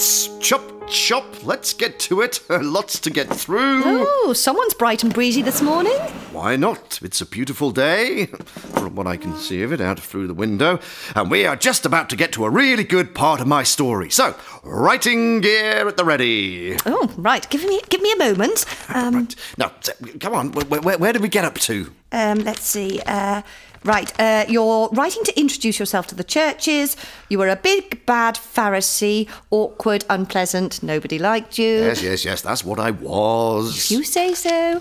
Chop, chop, let's get to it. Lots to get through. Oh, someone's bright and breezy this morning. Why not? It's a beautiful day, from what I can see of it out through the window, and we are just about to get to a really good part of my story. So, writing gear at the ready. Oh, right. Give me give me a moment. Um, right. Now, come on, where, where, where did we get up to? um, let's see. Uh, right. Uh, you're writing to introduce yourself to the churches. You were a big bad Pharisee, awkward, unpleasant. Nobody liked you. Yes, yes, yes, that's what I was. You say so.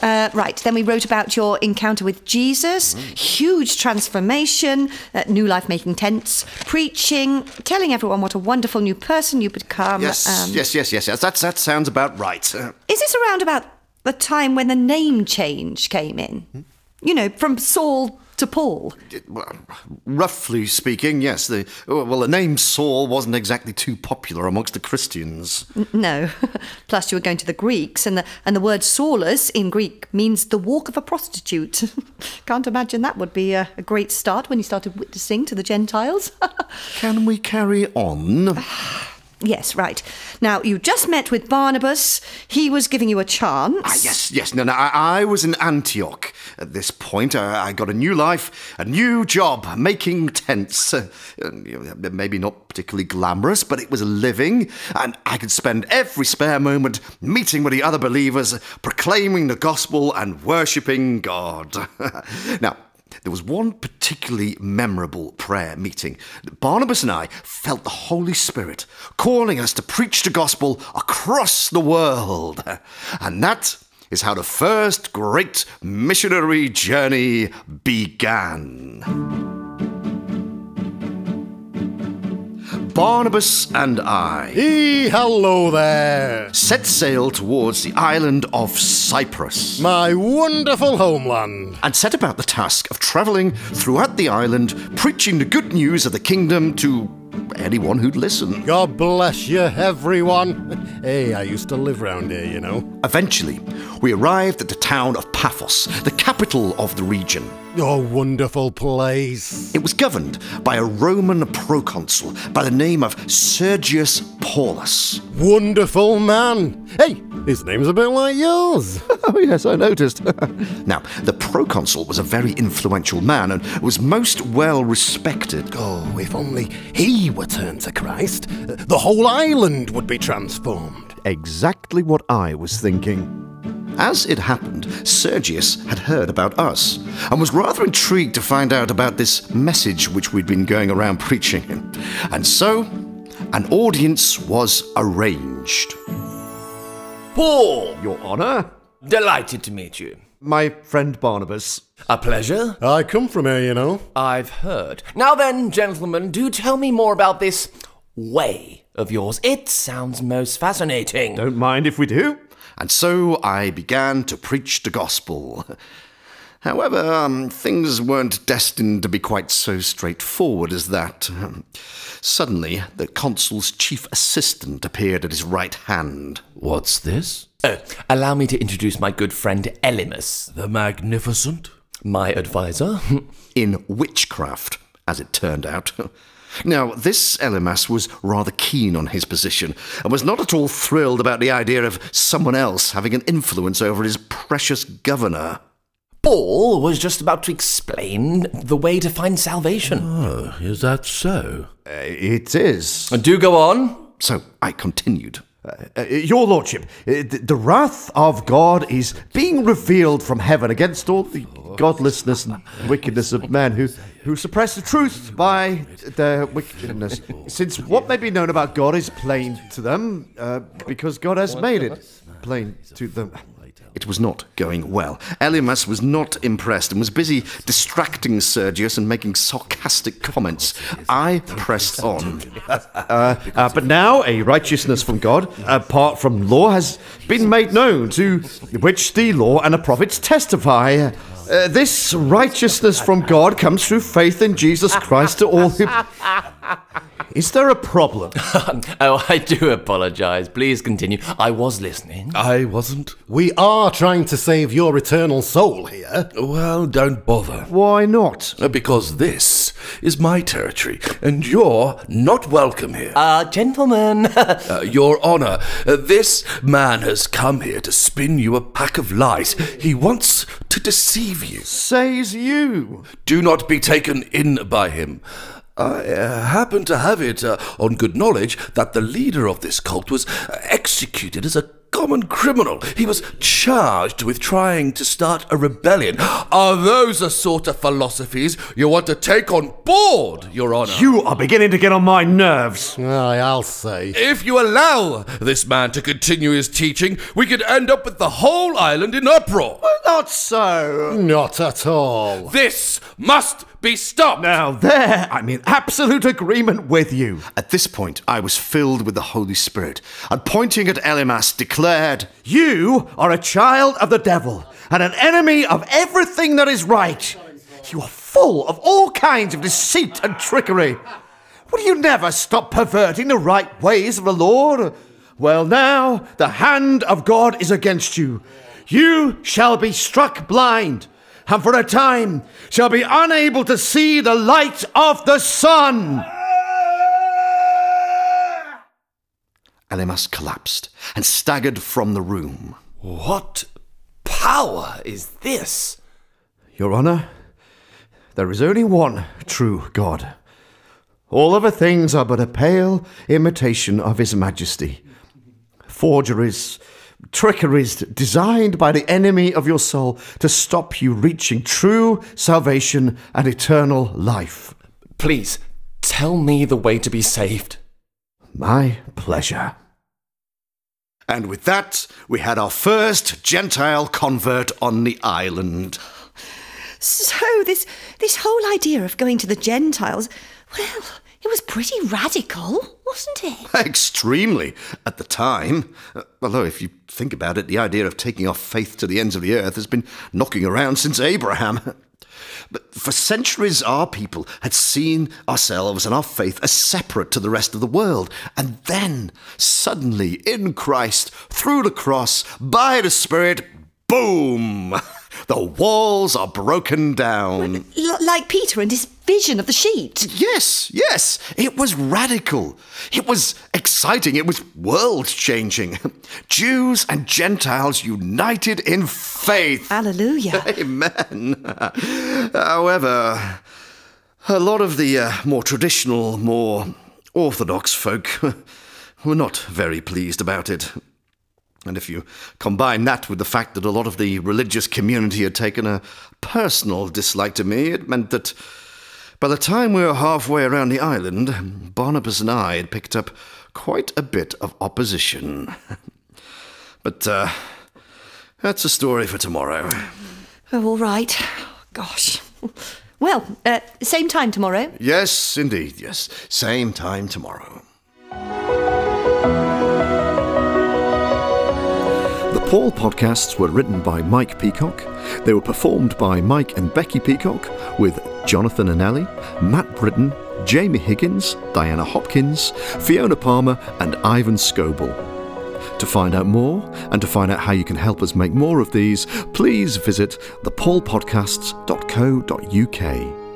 Uh, right, then we wrote about your encounter with Jesus, huge transformation, uh, new life making tents, preaching, telling everyone what a wonderful new person you become. Yes, um, yes, yes, yes, yes, that, that sounds about right. Is this around about the time when the name change came in? You know, from Saul to Paul. roughly speaking, yes. The, well, the name Saul wasn't exactly too popular amongst the Christians. No. Plus, you were going to the Greeks, and the, and the word Saulus in Greek means the walk of a prostitute. Can't imagine that would be a, a great start when you started witnessing to the Gentiles. Can we carry on? yes, right. Now, you just met with Barnabas. He was giving you a chance. Ah, yes, yes. No, no. I, I was in Antioch at this point. I, I got a new life, a new job, making tents. Uh, maybe not particularly glamorous, but it was a living, and I could spend every spare moment meeting with the other believers, proclaiming the gospel and worshipping God. now. There was one particularly memorable prayer meeting. Barnabas and I felt the Holy Spirit calling us to preach the gospel across the world. And that is how the first great missionary journey began. Barnabas and I Hey, hello there. set sail towards the island of Cyprus My wonderful homeland. and set about the task of travelling throughout the island, preaching the good news of the kingdom to anyone who'd listen. God bless you, everyone. Hey, I used to live round here, you know. Eventually, we arrived at the town of Paphos, the capital of the region. Oh, wonderful place. It was governed by a Roman proconsul by the name of Sergius Paulus. Wonderful man. Hey, his name's a bit like yours. Oh, yes, I noticed. now, the proconsul was a very influential man and was most well respected. Oh, if only he were turned to Christ, the whole island would be transformed. Exactly what I was thinking. As it happened, Sergius had heard about us and was rather intrigued to find out about this message which we'd been going around preaching. And so, an audience was arranged. Paul, Your Honour? delighted to meet you. My friend Barnabas. A pleasure. I come from here, you know. I've heard. Now then, gentlemen, do tell me more about this way of yours. It sounds most fascinating. Don't mind if we do. And so I began to preach the gospel. However, um, things weren't destined to be quite so straightforward as that. Um, Suddenly, the consul's chief assistant appeared at his right hand. What's this? Oh, allow me to introduce my good friend Elymas, The Magnificent? my advisor. in witchcraft, as it turned out. Now, this Elymas was rather keen on his position and was not at all thrilled about the idea of someone else having an influence over his precious governor. Paul was just about to explain the way to find salvation. Oh, is that so? Uh, it is. Do go on. So I continued. Uh, your lordship, uh, the, the wrath of God is being revealed from heaven against all the godlessness and wickedness of men who, who suppress the truth by their wickedness. Since what may be known about God is plain to them, uh, because God has made it plain to them. It was not going well. Elymas was not impressed and was busy distracting Sergius and making sarcastic comments. I pressed on. Uh, but now a righteousness from God, apart from law, has been made known, to which the law and the prophets testify. Uh, this righteousness from God comes through faith in Jesus Christ to all who. Is there a problem? oh, I do apologize. Please continue. I was listening. I wasn't. We are trying to save your eternal soul here. Well, don't bother. Why not? Because this is my territory, and you're not welcome here. Uh, gentlemen. Uh, Your Honor, uh, this man has come here to spin you a pack of lies. He wants to deceive you. Says you. Do not be taken in by him. I uh, happen to have it uh, on good knowledge that the leader of this cult was uh, executed as a common criminal. He was charged with trying to start a rebellion. Are those the sort of philosophies you want to take on board, Your Honor? You are beginning to get on my nerves. Aye, I'll say. If you allow this man to continue his teaching, we could end up with the whole island in uproar. Not so. Not at all. This must be stopped. Now, there, I'm in absolute agreement with you. At this point, I was filled with the Holy Spirit, and pointing at Elymas, declared, You are a child of the devil and an enemy of everything that is right. You are full of all kinds of deceit and trickery. Will you never stop perverting the right ways of the Lord? Well, now the hand of God is against you. You shall be struck blind, and for a time shall be unable to see the light of the sun. Elymas collapsed and staggered from the room. what power is this? Your Honour, there is only one true God. All other things are but a pale imitation of His Majesty. Forgeries, trickeries designed by the enemy of your soul to stop you reaching true salvation and eternal life. Please, tell me the way to be saved. My pleasure. And with that, we had our first Gentile convert on the island. So this this whole idea of going to the Gentiles, well, it was pretty radical, wasn't it? Extremely at the time. Uh, Although, if you think about it, the idea of taking off faith to the ends of the earth has been knocking around since Abraham. But for centuries, our people had seen ourselves and our faith as separate to the rest of the world. And then, suddenly, in Christ, through the cross, by the Spirit, boom! The walls are broken down. L- like Peter and his vision of the sheet. Yes, yes, it was radical. It was exciting. It was world changing. Jews and Gentiles united in faith. Hallelujah. Amen. However, a lot of the uh, more traditional, more orthodox folk were not very pleased about it. And if you combine that with the fact that a lot of the religious community had taken a personal dislike to me, it meant that by the time we were halfway around the island, Barnabas and I had picked up quite a bit of opposition. but uh, that's a story for tomorrow. Oh, all right. Gosh. Well, uh, same time tomorrow. Yes, indeed, yes. Same time tomorrow. Paul podcasts were written by Mike Peacock. They were performed by Mike and Becky Peacock with Jonathan Anelli, Matt Britton, Jamie Higgins, Diana Hopkins, Fiona Palmer, and Ivan Scoble. To find out more and to find out how you can help us make more of these, please visit thepaulpodcasts.co.uk.